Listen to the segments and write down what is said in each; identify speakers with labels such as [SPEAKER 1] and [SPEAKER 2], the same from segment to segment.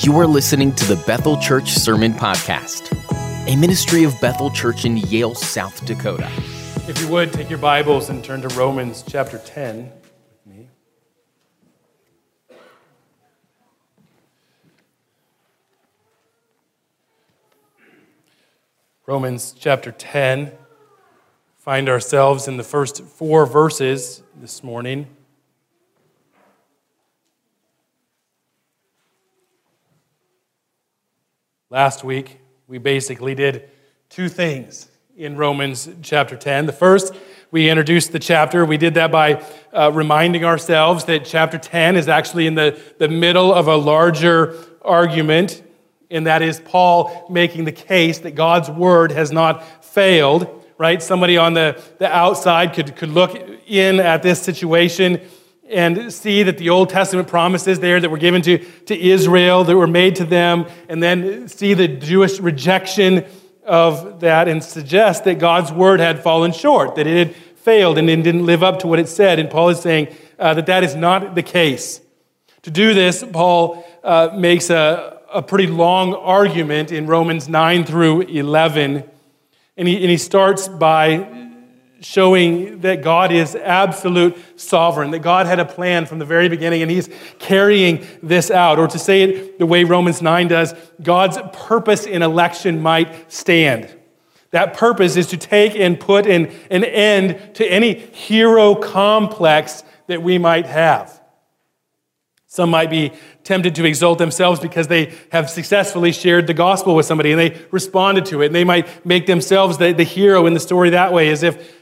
[SPEAKER 1] You are listening to the Bethel Church Sermon Podcast, a ministry of Bethel Church in Yale, South Dakota.
[SPEAKER 2] If you would, take your Bibles and turn to Romans chapter 10 with me. Romans chapter 10. Find ourselves in the first four verses this morning. Last week, we basically did two things in Romans chapter 10. The first, we introduced the chapter. We did that by uh, reminding ourselves that chapter 10 is actually in the, the middle of a larger argument, and that is Paul making the case that God's word has not failed, right? Somebody on the, the outside could, could look in at this situation and see that the Old Testament promises there that were given to, to Israel, that were made to them, and then see the Jewish rejection of that and suggest that God's word had fallen short, that it had failed and it didn't live up to what it said. And Paul is saying uh, that that is not the case. To do this, Paul uh, makes a, a pretty long argument in Romans 9 through 11. And he, and he starts by showing that God is absolute sovereign, that God had a plan from the very beginning and He's carrying this out. Or to say it the way Romans 9 does, God's purpose in election might stand. That purpose is to take and put an, an end to any hero complex that we might have. Some might be tempted to exalt themselves because they have successfully shared the gospel with somebody and they responded to it. And they might make themselves the, the hero in the story that way, as if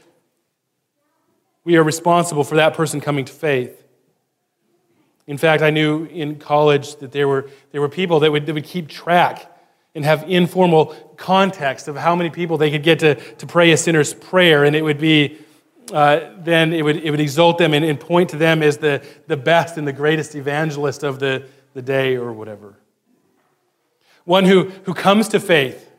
[SPEAKER 2] we are responsible for that person coming to faith. In fact, I knew in college that there were, there were people that would, that would keep track and have informal context of how many people they could get to, to pray a sinner's prayer, and it would be uh, then it would, it would exalt them and, and point to them as the, the best and the greatest evangelist of the, the day or whatever. One who, who comes to faith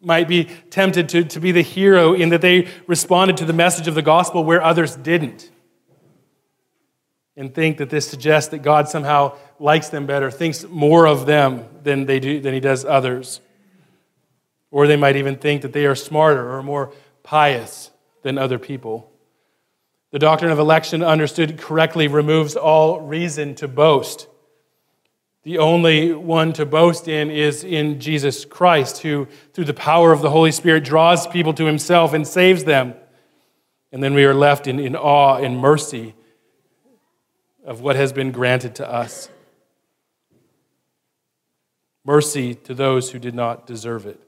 [SPEAKER 2] might be tempted to, to be the hero in that they responded to the message of the gospel where others didn't. And think that this suggests that God somehow likes them better, thinks more of them than, they do, than he does others. Or they might even think that they are smarter or more pious than other people. The doctrine of election, understood correctly, removes all reason to boast. The only one to boast in is in Jesus Christ, who, through the power of the Holy Spirit, draws people to himself and saves them. And then we are left in, in awe and mercy of what has been granted to us. Mercy to those who did not deserve it.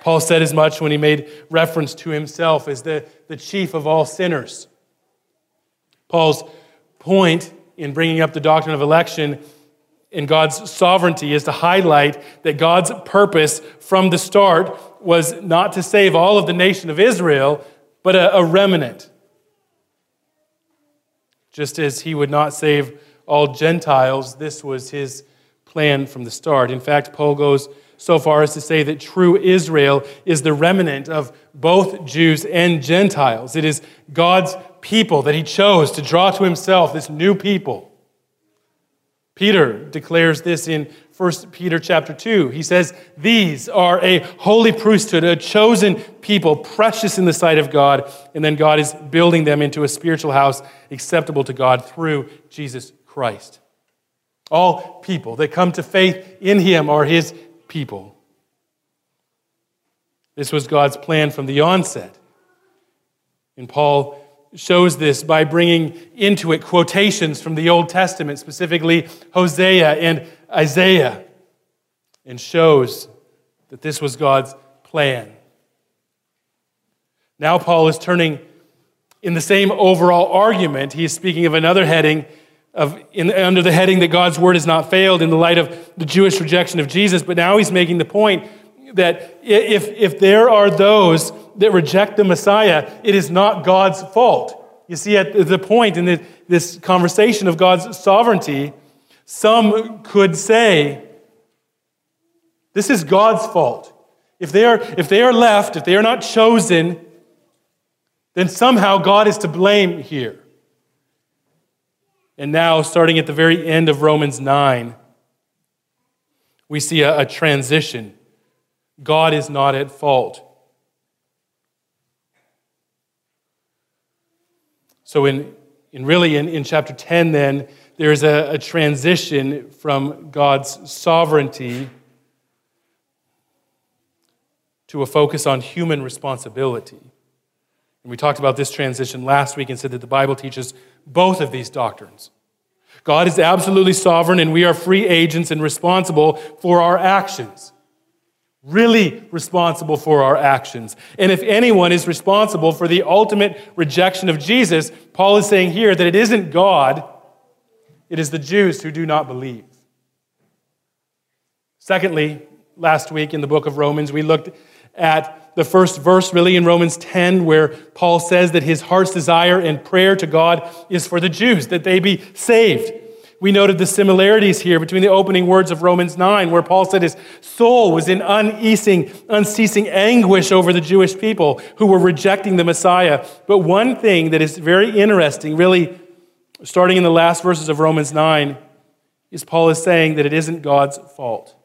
[SPEAKER 2] Paul said as much when he made reference to himself as the, the chief of all sinners. Paul's point in bringing up the doctrine of election in God's sovereignty is to highlight that God's purpose from the start was not to save all of the nation of Israel, but a, a remnant. Just as he would not save all Gentiles, this was his plan from the start. In fact, Paul goes so far as to say that true Israel is the remnant of both Jews and Gentiles. It is God's people that he chose to draw to himself this new people. Peter declares this in 1 Peter chapter 2. He says, These are a holy priesthood, a chosen people, precious in the sight of God. And then God is building them into a spiritual house acceptable to God through Jesus Christ. All people that come to faith in him are his people. This was God's plan from the onset. And Paul shows this by bringing into it quotations from the Old Testament, specifically Hosea and Isaiah, and shows that this was God's plan. Now, Paul is turning in the same overall argument. He is speaking of another heading, of, in, under the heading that God's word has not failed in the light of the Jewish rejection of Jesus. But now he's making the point that if, if there are those that reject the Messiah, it is not God's fault. You see, at the point in this conversation of God's sovereignty, some could say, this is God's fault. If they are, if they are left, if they are not chosen, then somehow God is to blame here. And now, starting at the very end of Romans 9, we see a, a transition. God is not at fault. So, in, in really, in, in chapter 10, then, there's a, a transition from God's sovereignty to a focus on human responsibility. And we talked about this transition last week and said that the Bible teaches both of these doctrines. God is absolutely sovereign, and we are free agents and responsible for our actions. Really responsible for our actions. And if anyone is responsible for the ultimate rejection of Jesus, Paul is saying here that it isn't God, it is the Jews who do not believe. Secondly, last week in the book of Romans, we looked at the first verse, really, in Romans 10, where Paul says that his heart's desire and prayer to God is for the Jews, that they be saved. We noted the similarities here between the opening words of Romans 9, where Paul said his soul was in unceasing, unceasing anguish over the Jewish people who were rejecting the Messiah. But one thing that is very interesting, really, starting in the last verses of Romans 9, is Paul is saying that it isn't God's fault.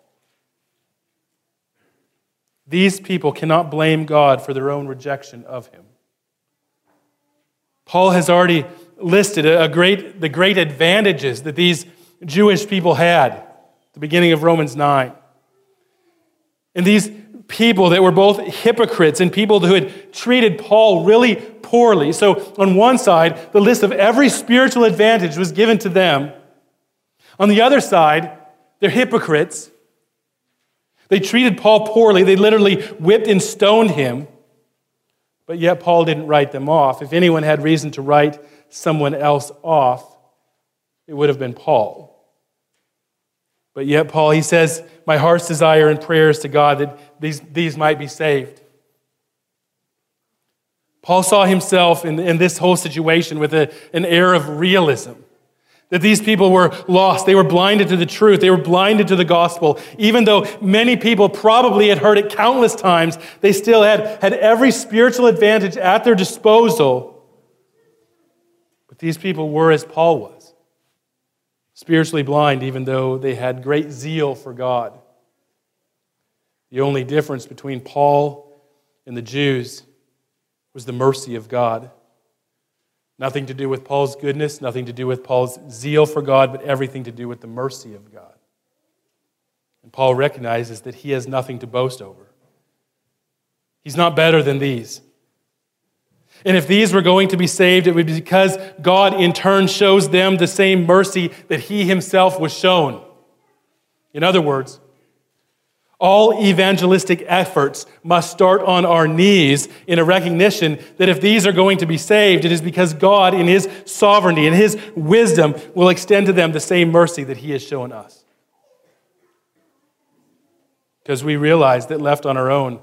[SPEAKER 2] These people cannot blame God for their own rejection of him. Paul has already listed a great, the great advantages that these Jewish people had at the beginning of Romans 9. And these people that were both hypocrites and people who had treated Paul really poorly. So, on one side, the list of every spiritual advantage was given to them. On the other side, they're hypocrites they treated Paul poorly. They literally whipped and stoned him. But yet, Paul didn't write them off. If anyone had reason to write someone else off, it would have been Paul. But yet, Paul, he says, My heart's desire and prayers to God that these, these might be saved. Paul saw himself in, in this whole situation with a, an air of realism. That these people were lost. They were blinded to the truth. They were blinded to the gospel. Even though many people probably had heard it countless times, they still had, had every spiritual advantage at their disposal. But these people were as Paul was spiritually blind, even though they had great zeal for God. The only difference between Paul and the Jews was the mercy of God. Nothing to do with Paul's goodness, nothing to do with Paul's zeal for God, but everything to do with the mercy of God. And Paul recognizes that he has nothing to boast over. He's not better than these. And if these were going to be saved, it would be because God in turn shows them the same mercy that he himself was shown. In other words, all evangelistic efforts must start on our knees in a recognition that if these are going to be saved, it is because God, in His sovereignty and His wisdom, will extend to them the same mercy that He has shown us. Because we realize that left on our own,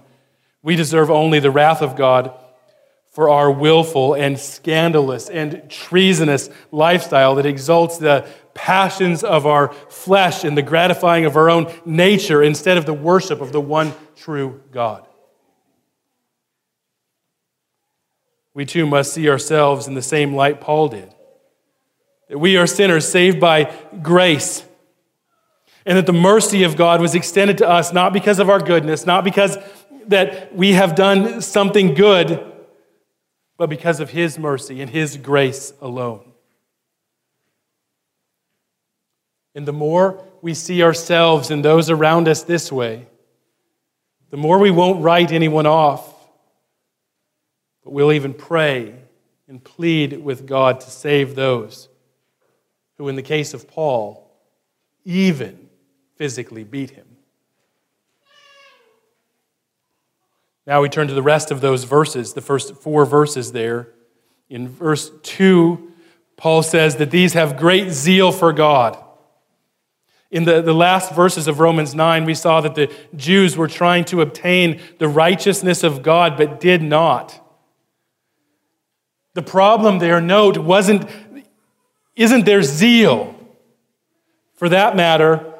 [SPEAKER 2] we deserve only the wrath of God for our willful and scandalous and treasonous lifestyle that exalts the passions of our flesh and the gratifying of our own nature instead of the worship of the one true God. We too must see ourselves in the same light Paul did that we are sinners saved by grace. And that the mercy of God was extended to us not because of our goodness, not because that we have done something good, but because of His mercy and His grace alone. And the more we see ourselves and those around us this way, the more we won't write anyone off, but we'll even pray and plead with God to save those who, in the case of Paul, even physically beat him. Now we turn to the rest of those verses, the first four verses there. In verse 2, Paul says that these have great zeal for God. In the, the last verses of Romans 9, we saw that the Jews were trying to obtain the righteousness of God, but did not. The problem there, note, wasn't, isn't their zeal. For that matter,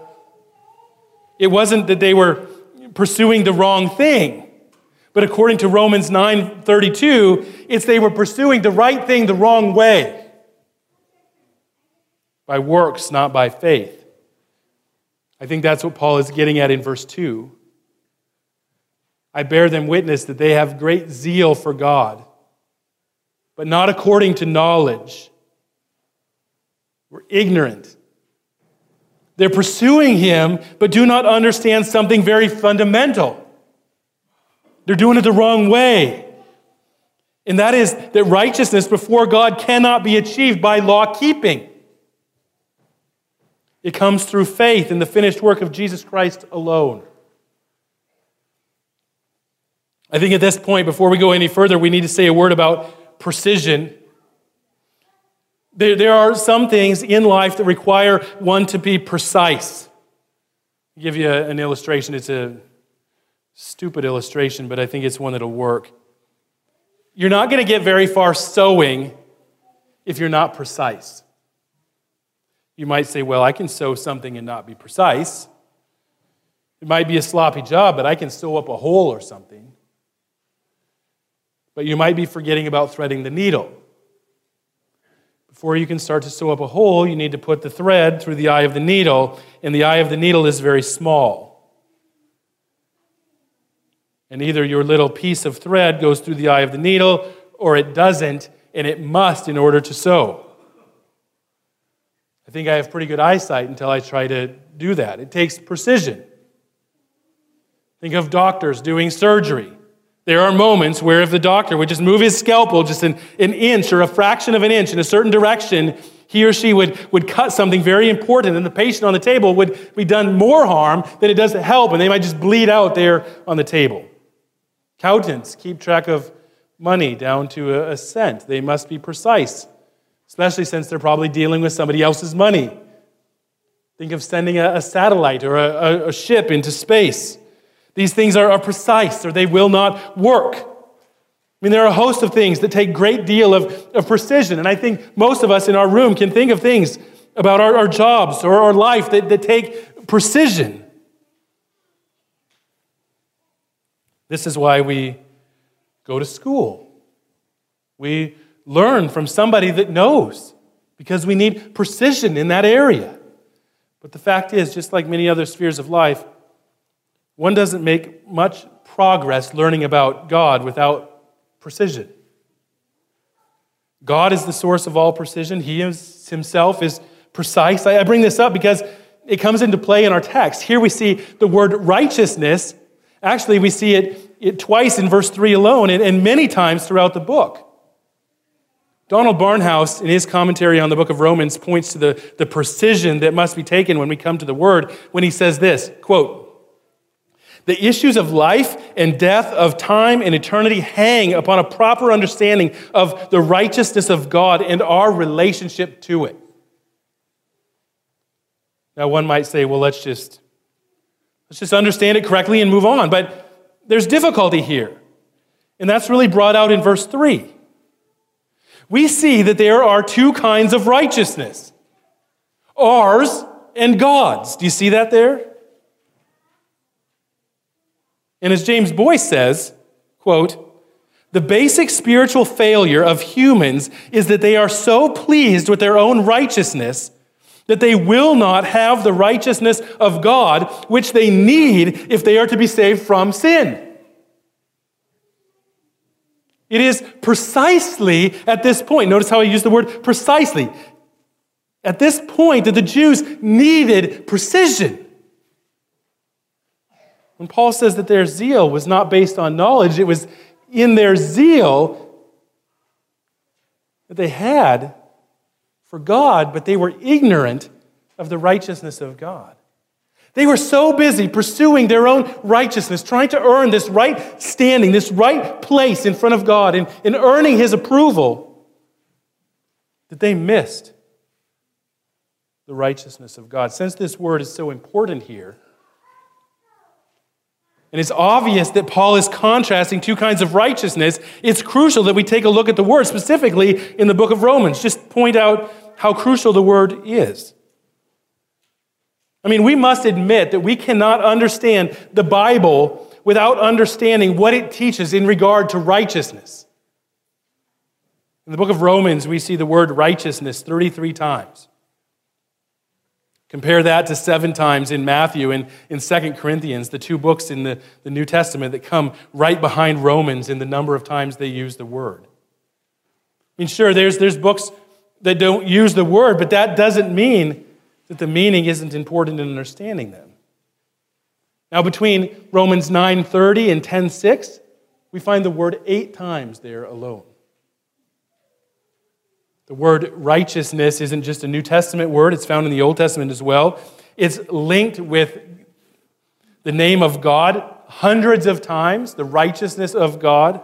[SPEAKER 2] it wasn't that they were pursuing the wrong thing. But according to Romans 9:32, it's they were pursuing the right thing the wrong way. By works, not by faith. I think that's what Paul is getting at in verse 2. I bear them witness that they have great zeal for God, but not according to knowledge. We're ignorant. They're pursuing Him, but do not understand something very fundamental. They're doing it the wrong way. And that is that righteousness before God cannot be achieved by law keeping. It comes through faith in the finished work of Jesus Christ alone. I think at this point, before we go any further, we need to say a word about precision. There, there are some things in life that require one to be precise. I'll give you an illustration. It's a stupid illustration, but I think it's one that'll work. You're not going to get very far sewing if you're not precise. You might say, Well, I can sew something and not be precise. It might be a sloppy job, but I can sew up a hole or something. But you might be forgetting about threading the needle. Before you can start to sew up a hole, you need to put the thread through the eye of the needle, and the eye of the needle is very small. And either your little piece of thread goes through the eye of the needle or it doesn't, and it must in order to sew. I think I have pretty good eyesight until I try to do that. It takes precision. Think of doctors doing surgery. There are moments where if the doctor would just move his scalpel just an, an inch or a fraction of an inch in a certain direction, he or she would, would cut something very important, and the patient on the table would be done more harm than it does to help, and they might just bleed out there on the table. Accountants keep track of money down to a, a cent. They must be precise, especially since they're probably dealing with somebody else's money. Think of sending a, a satellite or a, a, ship into space. These things are, are precise or they will not work. I mean, there are a host of things that take great deal of, of precision. And I think most of us in our room can think of things about our, our jobs or our life that, that take precision. This is why we go to school. We learn from somebody that knows because we need precision in that area. But the fact is, just like many other spheres of life, one doesn't make much progress learning about God without precision. God is the source of all precision. He is, himself is precise. I bring this up because it comes into play in our text. Here we see the word righteousness Actually, we see it, it twice in verse 3 alone and, and many times throughout the book. Donald Barnhouse, in his commentary on the book of Romans, points to the, the precision that must be taken when we come to the word when he says this quote, the issues of life and death, of time and eternity, hang upon a proper understanding of the righteousness of God and our relationship to it. Now, one might say, well, let's just Let's just understand it correctly and move on. But there's difficulty here. And that's really brought out in verse 3. We see that there are two kinds of righteousness ours and God's. Do you see that there? And as James Boice says, quote, the basic spiritual failure of humans is that they are so pleased with their own righteousness that they will not have the righteousness of God, which they need if they are to be saved from sin. It is precisely at this point, notice how I use the word precisely. At this point, that the Jews needed precision. When Paul says that their zeal was not based on knowledge, it was in their zeal that they had for God, but they were ignorant of the righteousness of God. They were so busy pursuing their own righteousness, trying to earn this right standing, this right place in front of God, and, and earning His approval, that they missed the righteousness of God. Since this word is so important here, and it's obvious that Paul is contrasting two kinds of righteousness. It's crucial that we take a look at the word, specifically in the book of Romans. Just point out how crucial the word is. I mean, we must admit that we cannot understand the Bible without understanding what it teaches in regard to righteousness. In the book of Romans, we see the word righteousness 33 times. Compare that to seven times in Matthew and in 2 Corinthians, the two books in the, the New Testament that come right behind Romans in the number of times they use the word. I mean, sure, there's, there's books that don't use the word, but that doesn't mean that the meaning isn't important in understanding them. Now, between Romans 9:30 and 10:6, we find the word eight times there alone. The word righteousness isn't just a New Testament word, it's found in the Old Testament as well. It's linked with the name of God hundreds of times, the righteousness of God.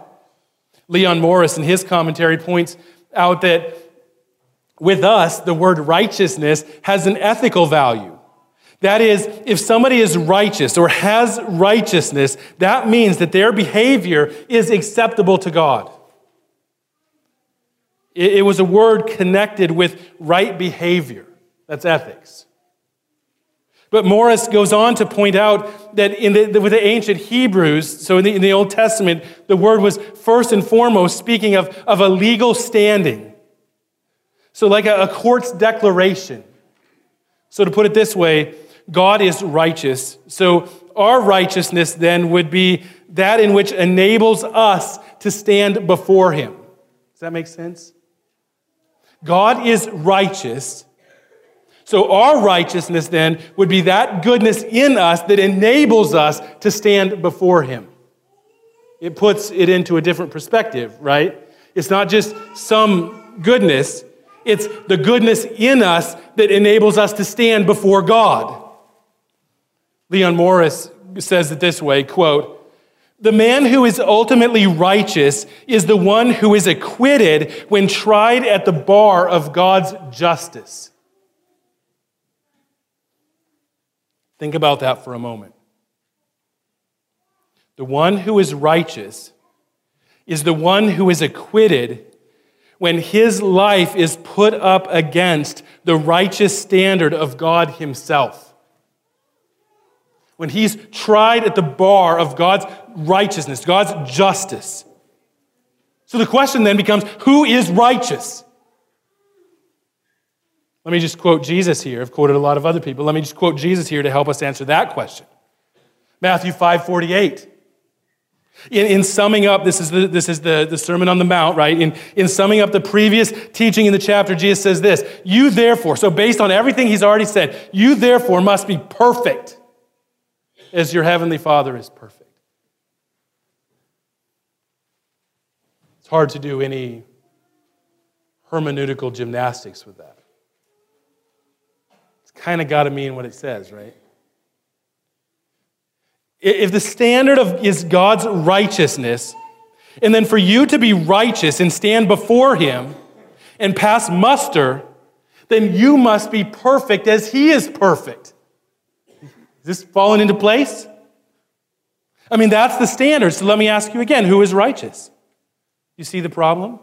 [SPEAKER 2] Leon Morris, in his commentary, points out that with us, the word righteousness has an ethical value. That is, if somebody is righteous or has righteousness, that means that their behavior is acceptable to God. It, was a word connected with right behavior. That's ethics. But Morris goes on to point out that in the, with the ancient Hebrews, so in the, in the Old Testament, the word was first and foremost speaking of, of a legal standing. So, like a, a court's declaration. So, to put it this way, God is righteous. So, our righteousness then would be that in which enables us to stand before Him. Does that make sense? God is righteous. So, our righteousness then would be that goodness in us that enables us to stand before Him. It puts it into a different perspective, right? It's not just some goodness, it's the goodness in us that enables us to stand before God. Leon Morris says it this way quote, the man who is ultimately righteous is the one who is acquitted when tried at the bar of God's justice. Think about that for a moment. The one who is righteous is the one who is acquitted when his life is put up against the righteous standard of God Himself. When he's tried at the bar of God's righteousness, God's justice. So the question then becomes who is righteous? Let me just quote Jesus here. I've quoted a lot of other people. Let me just quote Jesus here to help us answer that question. Matthew 5 48. In, in summing up, this is, the, this is the, the Sermon on the Mount, right? In, in summing up the previous teaching in the chapter, Jesus says this You therefore, so based on everything he's already said, you therefore must be perfect as your heavenly Father is perfect. It's hard to do any hermeneutical gymnastics with that. It's kind of got to mean what it says, right? If the standard of, is God's righteousness, and then for you to be righteous and stand before Him and pass muster, then you must be perfect as He is perfect. Is this falling into place? I mean, that's the standard. So let me ask you again who is righteous? You see the problem?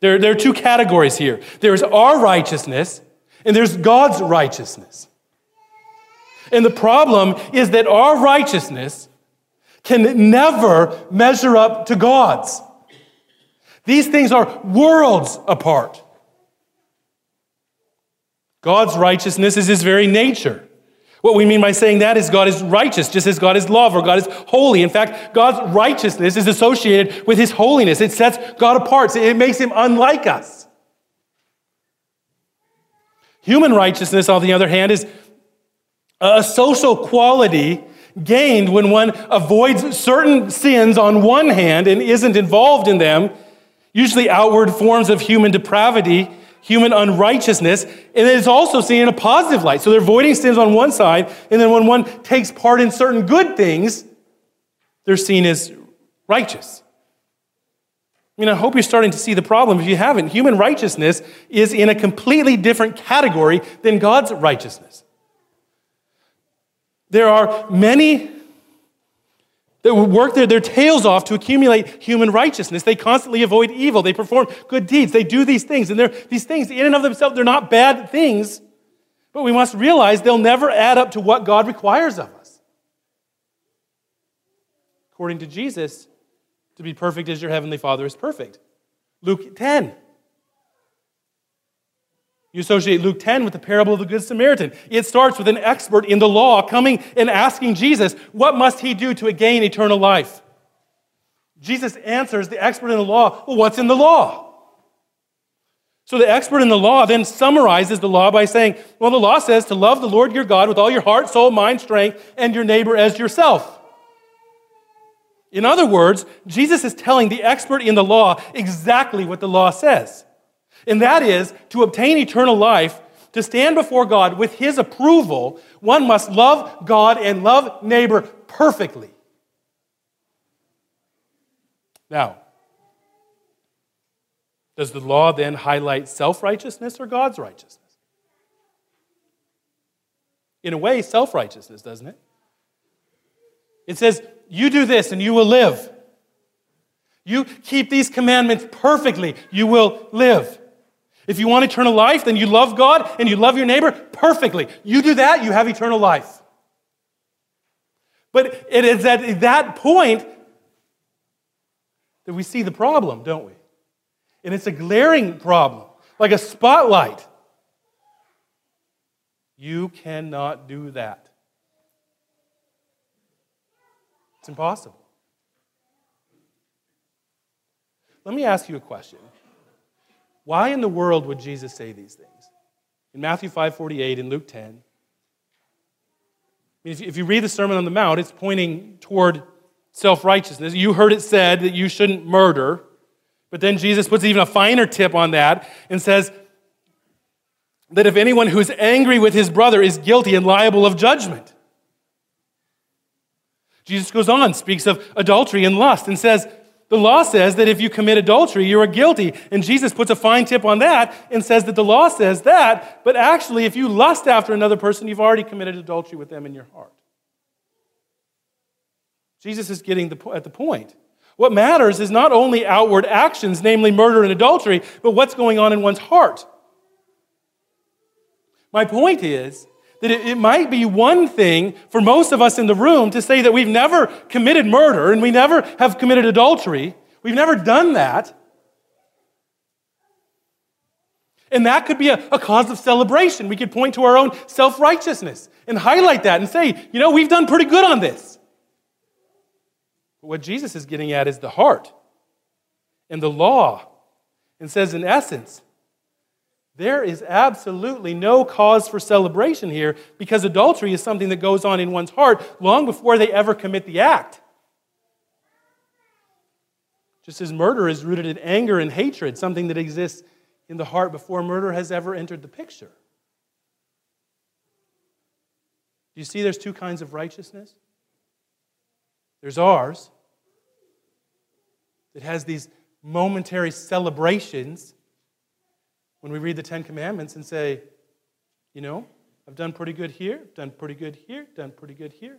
[SPEAKER 2] There, there are two categories here there's our righteousness, and there's God's righteousness. And the problem is that our righteousness can never measure up to God's. These things are worlds apart. God's righteousness is his very nature. What we mean by saying that is God is righteous, just as God is love or God is holy. In fact, God's righteousness is associated with his holiness. It sets God apart, it makes him unlike us. Human righteousness, on the other hand, is a social quality gained when one avoids certain sins on one hand and isn't involved in them, usually outward forms of human depravity, human unrighteousness, and it's also seen in a positive light. So they're avoiding sins on one side, and then when one takes part in certain good things, they're seen as righteous. I mean, I hope you're starting to see the problem. If you haven't, human righteousness is in a completely different category than God's righteousness. There are many that work their, their tails off to accumulate human righteousness. They constantly avoid evil. They perform good deeds. They do these things. And these things, in and of themselves, they're not bad things. But we must realize they'll never add up to what God requires of us. According to Jesus, to be perfect as your heavenly Father is perfect. Luke 10. You associate Luke 10 with the parable of the Good Samaritan. It starts with an expert in the law coming and asking Jesus, What must he do to gain eternal life? Jesus answers the expert in the law, Well, what's in the law? So the expert in the law then summarizes the law by saying, Well, the law says to love the Lord your God with all your heart, soul, mind, strength, and your neighbor as yourself. In other words, Jesus is telling the expert in the law exactly what the law says. And that is to obtain eternal life, to stand before God with his approval, one must love God and love neighbor perfectly. Now, does the law then highlight self righteousness or God's righteousness? In a way, self righteousness, doesn't it? It says, You do this and you will live. You keep these commandments perfectly, you will live. If you want eternal life, then you love God and you love your neighbor perfectly. You do that, you have eternal life. But it is at that point that we see the problem, don't we? And it's a glaring problem, like a spotlight. You cannot do that. It's impossible. Let me ask you a question. Why in the world would Jesus say these things? In Matthew 5:48 and Luke 10. if you read the Sermon on the Mount, it's pointing toward self-righteousness. You heard it said that you shouldn't murder, but then Jesus puts even a finer tip on that and says that if anyone who is angry with his brother is guilty and liable of judgment. Jesus goes on, speaks of adultery and lust, and says, the law says that if you commit adultery, you are guilty. And Jesus puts a fine tip on that and says that the law says that, but actually, if you lust after another person, you've already committed adultery with them in your heart. Jesus is getting the, at the point. What matters is not only outward actions, namely murder and adultery, but what's going on in one's heart. My point is that it, it, might be one thing for most of us in the room to say that we've never committed murder and we never have committed adultery. We've never done that. And that could be a, a cause of celebration. We could point to our own self righteousness and highlight that and say, you know, we've done pretty good on this. But what Jesus is getting at is the heart and the law, and says, in essence, there is absolutely no cause for celebration here because adultery is something that goes on in one's heart long before they ever commit the act. Just as murder is rooted in anger and hatred, something that exists in the heart before murder has ever entered the picture. Do you see there's two kinds of righteousness? There's ours, that has these momentary celebrations when we read the Ten Commandments and say, you know, I've done pretty good here, done pretty good here, done pretty good here.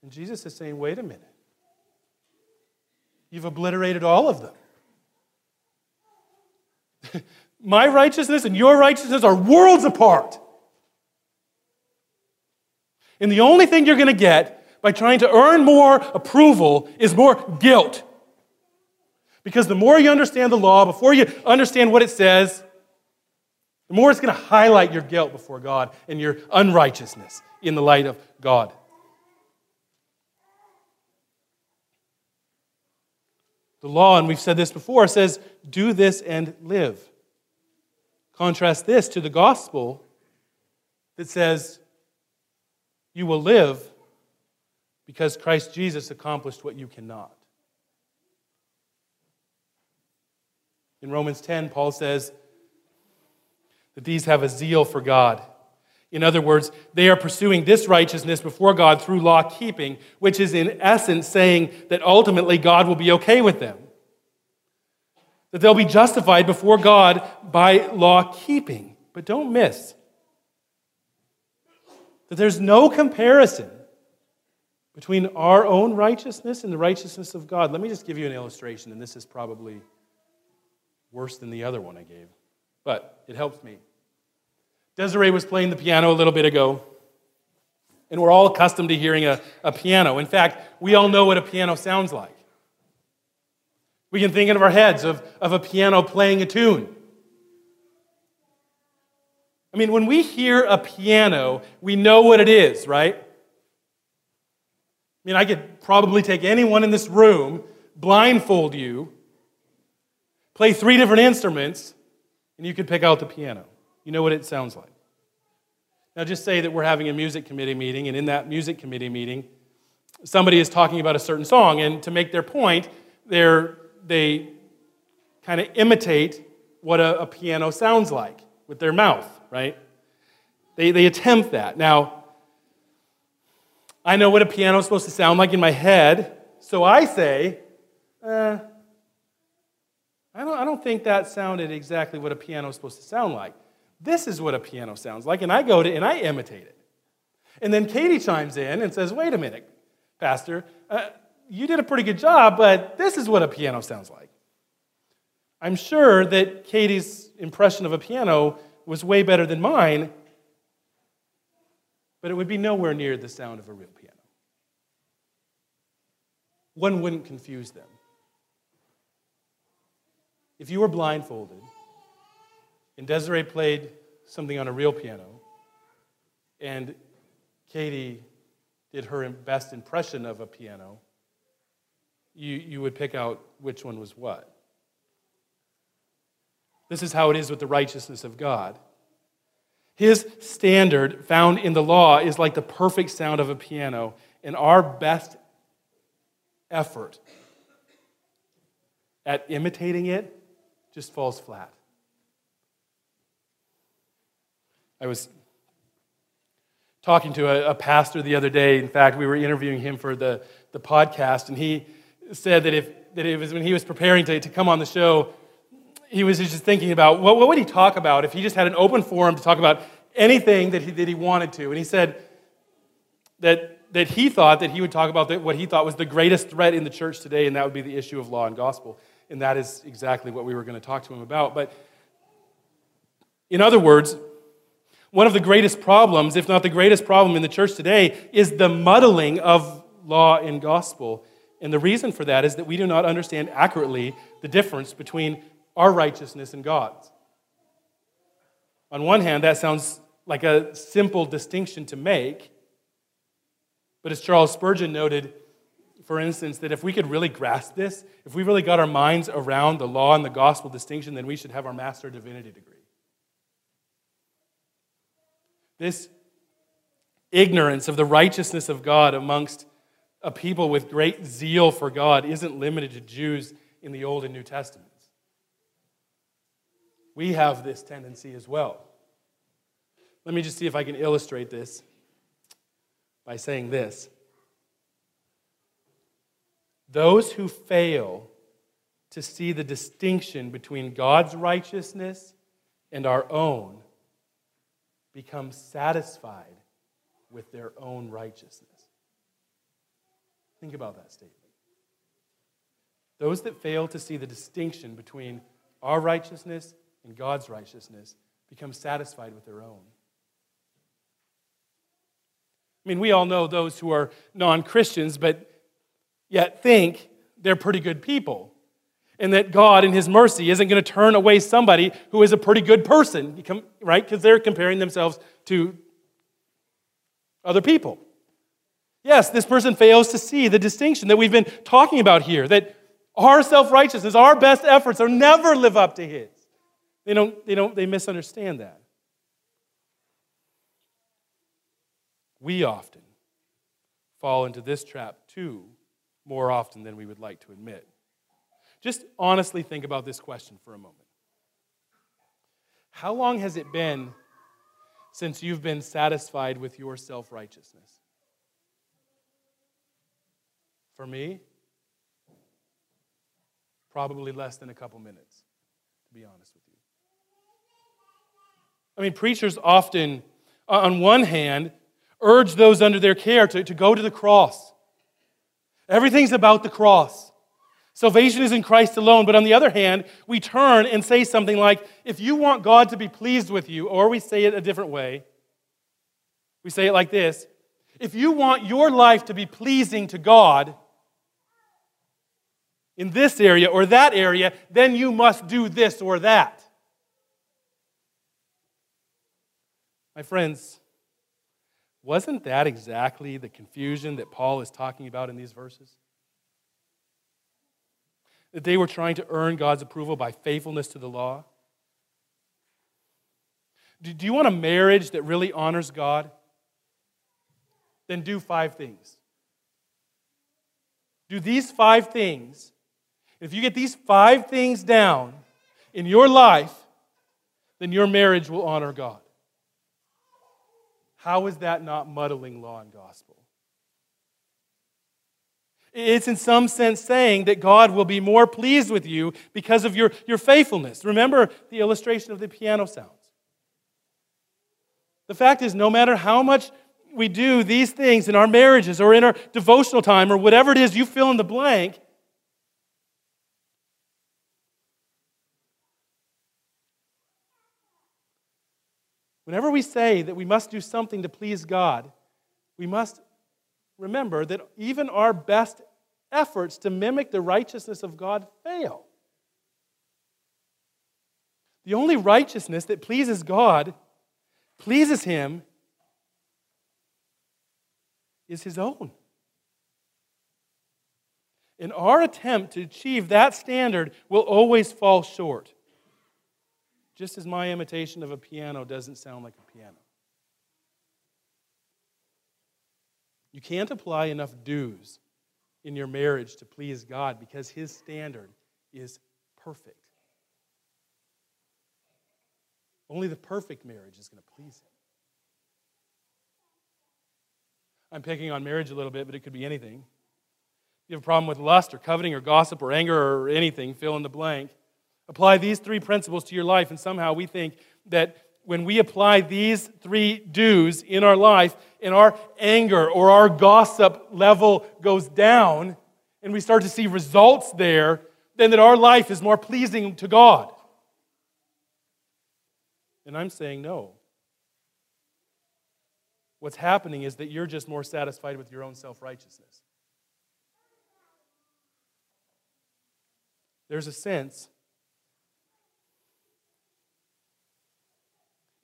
[SPEAKER 2] And Jesus is saying, wait a minute. You've obliterated all of them. My righteousness and your righteousness are worlds apart. And the only thing you're going to get by trying to earn more approval is more guilt. Because the more you understand the law, before you understand what it says, the more it's going to highlight your guilt before God and your unrighteousness in the light of God. The law, and we've said this before, says, do this and live. Contrast this to the gospel that says, you will live because Christ Jesus accomplished what you cannot. In Romans 10, Paul says that these have a zeal for God. In other words, they are pursuing this righteousness before God through law keeping, which is in essence saying that ultimately God will be okay with them. That they'll be justified before God by law keeping. But don't miss that there's no comparison between our own righteousness and the righteousness of God. Let me just give you an illustration, and this is probably worse than the other one I gave, but it helps me. Desiree was playing the piano a little bit ago, and we're all accustomed to hearing a, a piano. In fact, we all know what a piano sounds like. We can think in our heads of, of a piano playing a tune. I mean, when we hear a piano, we know what it is, right? I mean, I could probably take anyone in this room, blindfold you, play three different instruments, and you could pick out the piano. You know what it sounds like. Now, just say that we're having a music committee meeting, and in that music committee meeting, somebody is talking about a certain song, and to make their point, they're, they kind of imitate what a, a piano sounds like with their mouth, right? They, they attempt that. Now, I know what a piano is supposed to sound like in my head, so I say, eh, I, don't, I don't think that sounded exactly what a piano is supposed to sound like. This is what a piano sounds like, and I go to and I imitate it. And then Katie chimes in and says, Wait a minute, Pastor, uh, you did a pretty good job, but this is what a piano sounds like. I'm sure that Katie's impression of a piano was way better than mine, but it would be nowhere near the sound of a real piano. One wouldn't confuse them. If you were blindfolded and Desiree played something on a real piano and Katie did her best impression of a piano, you, you would pick out which one was what. This is how it is with the righteousness of God. His standard found in the law is like the perfect sound of a piano, and our best effort at imitating it just falls flat. I was talking to a, a, pastor the other day. In fact, we were interviewing him for the, the podcast, and he said that if that it was when he was preparing to, to come on the show, he was just thinking about what, what would he talk about if he just had an open forum to talk about anything that he, that he wanted to. And he said that, that he thought that he would talk about the, what he thought was the greatest threat in the church today, and that would be the issue of law and gospel. And that is exactly what we were going to talk to him about. But in other words, one of the greatest problems, if not the greatest problem in the church today, is the muddling of law and gospel. And the reason for that is that we do not understand accurately the difference between our righteousness and God's. On one hand, that sounds like a simple distinction to make, but as Charles Spurgeon noted, for instance, that if we could really grasp this, if we really got our minds around the law and the gospel distinction, then we should have our Master of Divinity degree. This ignorance of the righteousness of God amongst a people with great zeal for God isn't limited to Jews in the Old and New Testaments. we have this tendency as well. Let me just see if I can illustrate this by saying this. Those who fail to see the distinction between God's righteousness and our own become satisfied with their own righteousness. Think about that statement. Those that fail to see the distinction between our righteousness and God's righteousness become satisfied with their own. I mean, we all know those who are non Christians, but yet think they're pretty good people. And that God, in His mercy, isn't going to turn away somebody who is a pretty good person, right? Because they're comparing themselves to other people. Yes, this person fails to see the distinction that we've been talking about here that our self righteousness, our best efforts, are never live up to His. They don't, they don't, they misunderstand that. We often fall into this trap too, more often than we would like to admit. Just honestly think about this question for a moment. How long has it been since you've been satisfied with your self righteousness? For me, probably less than a couple minutes, to be honest with you. I mean, preachers often, on one hand, urge those under their care to, to go to the cross. Everything's about the cross. Salvation is in Christ alone. But on the other hand, we turn and say something like, if you want God to be pleased with you, or we say it a different way, we say it like this if you want your life to be pleasing to God in this area or that area, then you must do this or that. My friends, wasn't that exactly the confusion that Paul is talking about in these verses? That they were trying to earn God's approval by faithfulness to the law? Do you want a marriage that really honors God? Then do five things. Do these five things. If you get these five things down in your life, then your marriage will honor God. How is that not muddling law and gospel? It's in some sense saying that God will be more pleased with you because of your, your faithfulness. Remember the illustration of the piano sounds. The fact is, no matter how much we do these things in our marriages or in our devotional time or whatever it is you fill in the blank, Whenever we say that we must do something to please God, we must remember that even our best efforts to mimic the righteousness of God fail. The only righteousness that pleases God, pleases Him, is His own. And our attempt to achieve that standard will always fall short just as my imitation of a piano doesn't sound like a piano. You can't apply enough do's in your marriage to please God because His standard is perfect. Only the perfect marriage is going to please Him. I'm picking on marriage a little bit, but it could be anything. You have a problem with lust or coveting or gossip or anger or anything, fill in the blank. Apply these three principles to your life, and somehow we think that when we apply these three do's in our life, and our anger or our gossip level goes down, and we start to see results there, then that our life is more pleasing to God. And I'm saying no. What's happening is that you're just more satisfied with your own self righteousness. There's a sense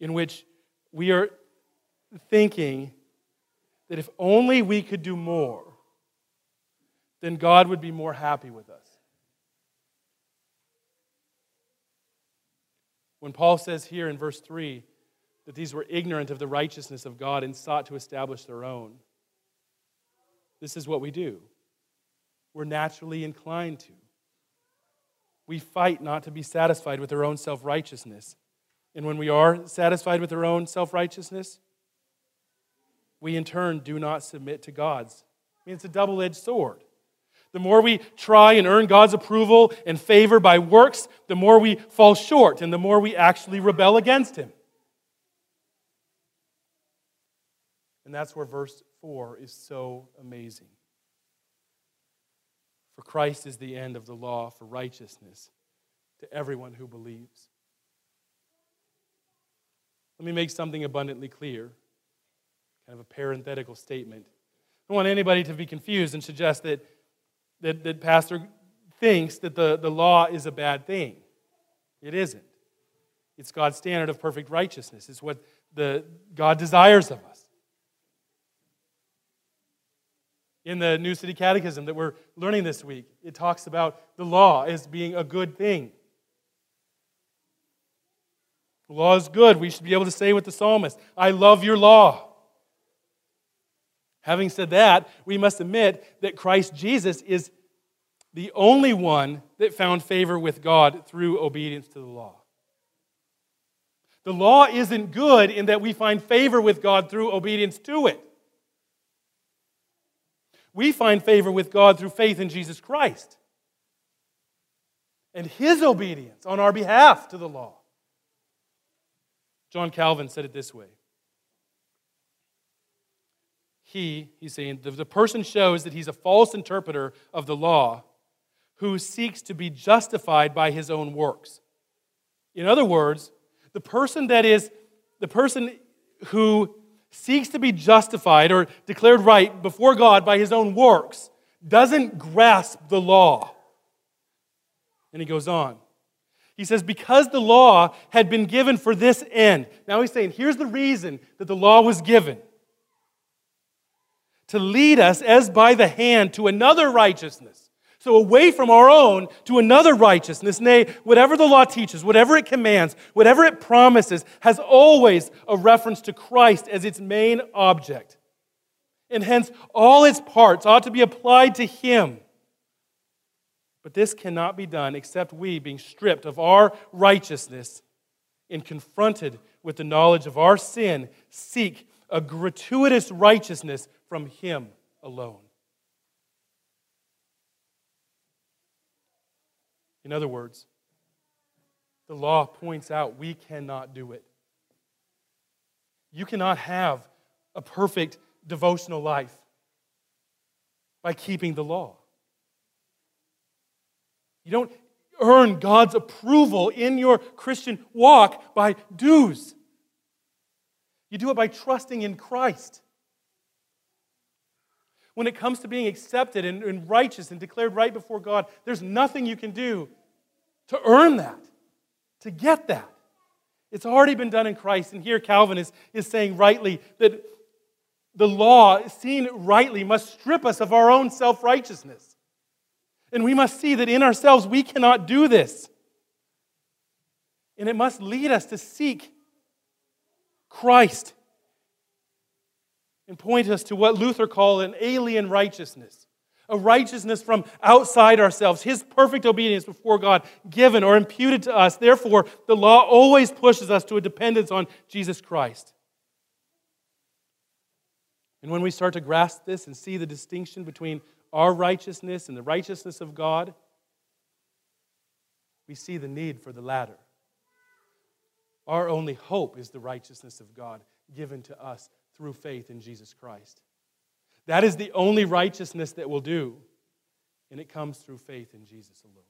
[SPEAKER 2] in which we are thinking that if only we could do more, then God would be more happy with us. When Paul says here in verse 3 that these were ignorant of the righteousness of God and sought to establish their own, this is what we do. We're naturally inclined to. We fight not to be satisfied with our own self righteousness. And when we are satisfied with our own self righteousness, we in turn do not submit to God's. I mean, it's a double edged sword. The more we try and earn God's approval and favor by works, the more we fall short and the more we actually rebel against Him. And that's where verse 4 is so amazing. For Christ is the end of the law for righteousness to everyone who believes. Let me make something abundantly clear, kind of a parenthetical statement. I don't want anybody to be confused and suggest that, that, that Pastor thinks that the, the law is a bad thing. It isn't. It's God's standard of perfect righteousness. It's what the, God desires of us. In the New City Catechism that we're learning this week, it talks about the law as being a good thing. The law is good. We should be able to say with the psalmist, I love your law. Having said that, we must admit that Christ Jesus is the only one that found favor with God through obedience to the law. The law isn't good in that we find favor with God through obedience to it. We find favor with God through faith in Jesus Christ and his obedience on our behalf to the law. John Calvin said it this way. He, he's saying, the, the person shows that he's a false interpreter of the law who seeks to be justified by his own works. In other words, the person that is, the person who seeks to be justified or declared right before God by his own works doesn't grasp the law. And he goes on. He says, because the law had been given for this end. Now he's saying, here's the reason that the law was given to lead us as by the hand to another righteousness. So, away from our own to another righteousness. Nay, whatever the law teaches, whatever it commands, whatever it promises, has always a reference to Christ as its main object. And hence, all its parts ought to be applied to Him. But this cannot be done except we, being stripped of our righteousness and confronted with the knowledge of our sin, seek a gratuitous righteousness from Him alone. In other words, the law points out we cannot do it. You cannot have a perfect devotional life by keeping the law. You don't earn God's approval in your Christian walk by do's. You do it by trusting in Christ. When it comes to being accepted and, and righteous and declared right before God, there's nothing you can do to earn that, to get that. It's already been done in Christ. And here Calvin is, is saying rightly that the law, seen rightly, must strip us of our own self righteousness. And we must see that in ourselves we cannot do this. And it must lead us to seek Christ and point us to what Luther called an alien righteousness a righteousness from outside ourselves, His perfect obedience before God, given or imputed to us. Therefore, the law always pushes us to a dependence on Jesus Christ. And when we start to grasp this and see the distinction between our righteousness and the righteousness of God, we see the need for the latter. Our only hope is the righteousness of God given to us through faith in Jesus Christ. That is the only righteousness that will do, and it comes through faith in Jesus alone.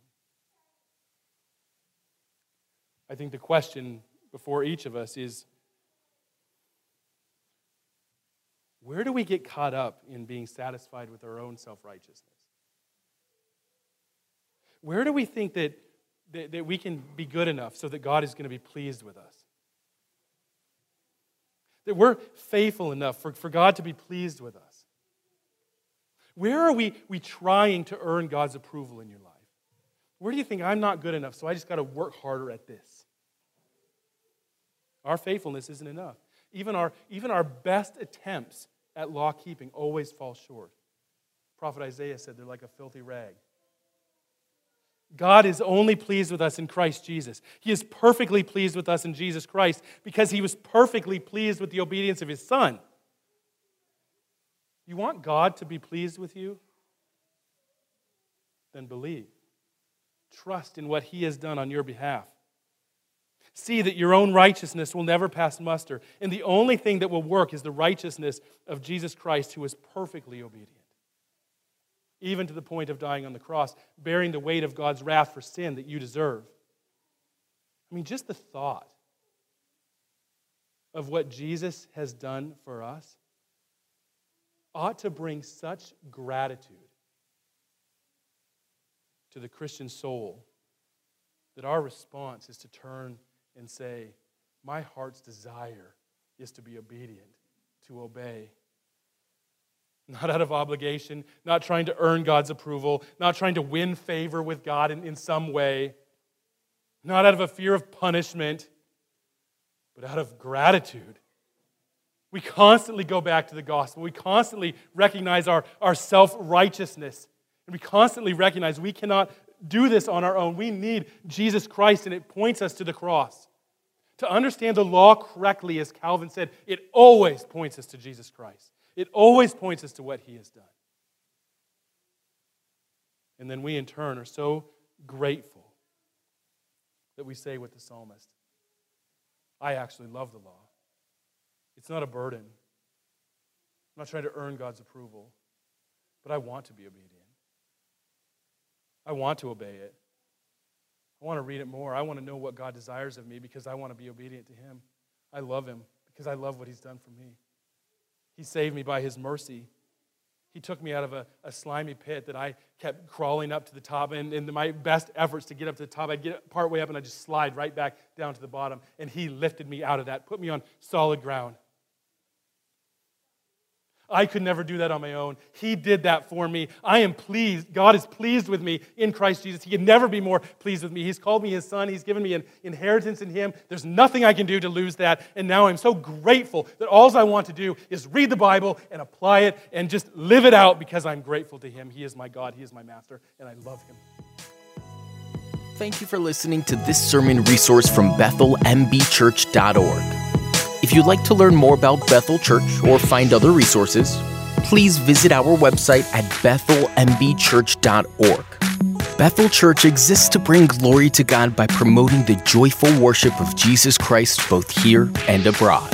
[SPEAKER 2] I think the question before each of us is where do we get caught up in being satisfied with our own self righteousness? Where do we think that, that, that, we can be good enough so that God is going to be pleased with us? That we're faithful enough for, for God to be pleased with us? Where are we, we trying to earn God's approval in your life? Where do you think I'm not good enough, so I just got to work harder at this? Our faithfulness isn't enough. Even our, even our best attempts at law keeping always fall short. Prophet Isaiah said they're like a filthy rag. God is only pleased with us in Christ Jesus. He is perfectly pleased with us in Jesus Christ because he was perfectly pleased with the obedience of his Son. You want God to be pleased with you? Then believe. Trust in what He has done on your behalf. See that your own righteousness will never pass muster, and the only thing that will work is the righteousness of Jesus Christ, who was perfectly obedient, even to the point of dying on the cross, bearing the weight of God's wrath for sin that you deserve. I mean, just the thought of what Jesus has done for us ought to bring such gratitude to the Christian soul that our response is to turn and say, My heart's desire is to be obedient, to obey. Not out of obligation, not trying to earn God's approval, not trying to win favor with God in, in some way, not out of a fear of punishment, but out of gratitude we constantly go back to the gospel. We constantly recognize our, our self righteousness. And we constantly recognize we cannot do this on our own. We need Jesus Christ, and it points us to the cross. To understand the law correctly, as Calvin said, it always points us to Jesus Christ. It always points us to what he has done. And then we, in turn, are so grateful that we say with the psalmist, I actually love the law. It's not a burden. I'm not trying to earn God's approval, but I want to be obedient. I want to obey it. I want to read it more. I want to know what God desires of me because I want to be obedient to Him. I love Him because I love what He's done for me. He saved me by His mercy. He took me out of a, a slimy pit that I kept crawling up to the top. And in my best efforts to get up to the top, I'd get part way up and I'd just slide right back down to the bottom. And He lifted me out of that, put me on solid ground. I could never do that on my own. He did that for me. I am pleased. God is pleased with me in Christ Jesus. He can never be more pleased with me. He's called me his son. He's given me an inheritance in him. There's nothing I can do to lose that. And now I'm so grateful that all I want to do is read the Bible and apply it and just live it out because I'm grateful to him. He is my God, he is my master, and I love him.
[SPEAKER 1] Thank you for listening to this sermon resource from BethelMBChurch.org. If you'd like to learn more about Bethel Church or find other resources, please visit our website at bethelmbchurch.org. Bethel Church exists to bring glory to God by promoting the joyful worship of Jesus Christ both here and abroad.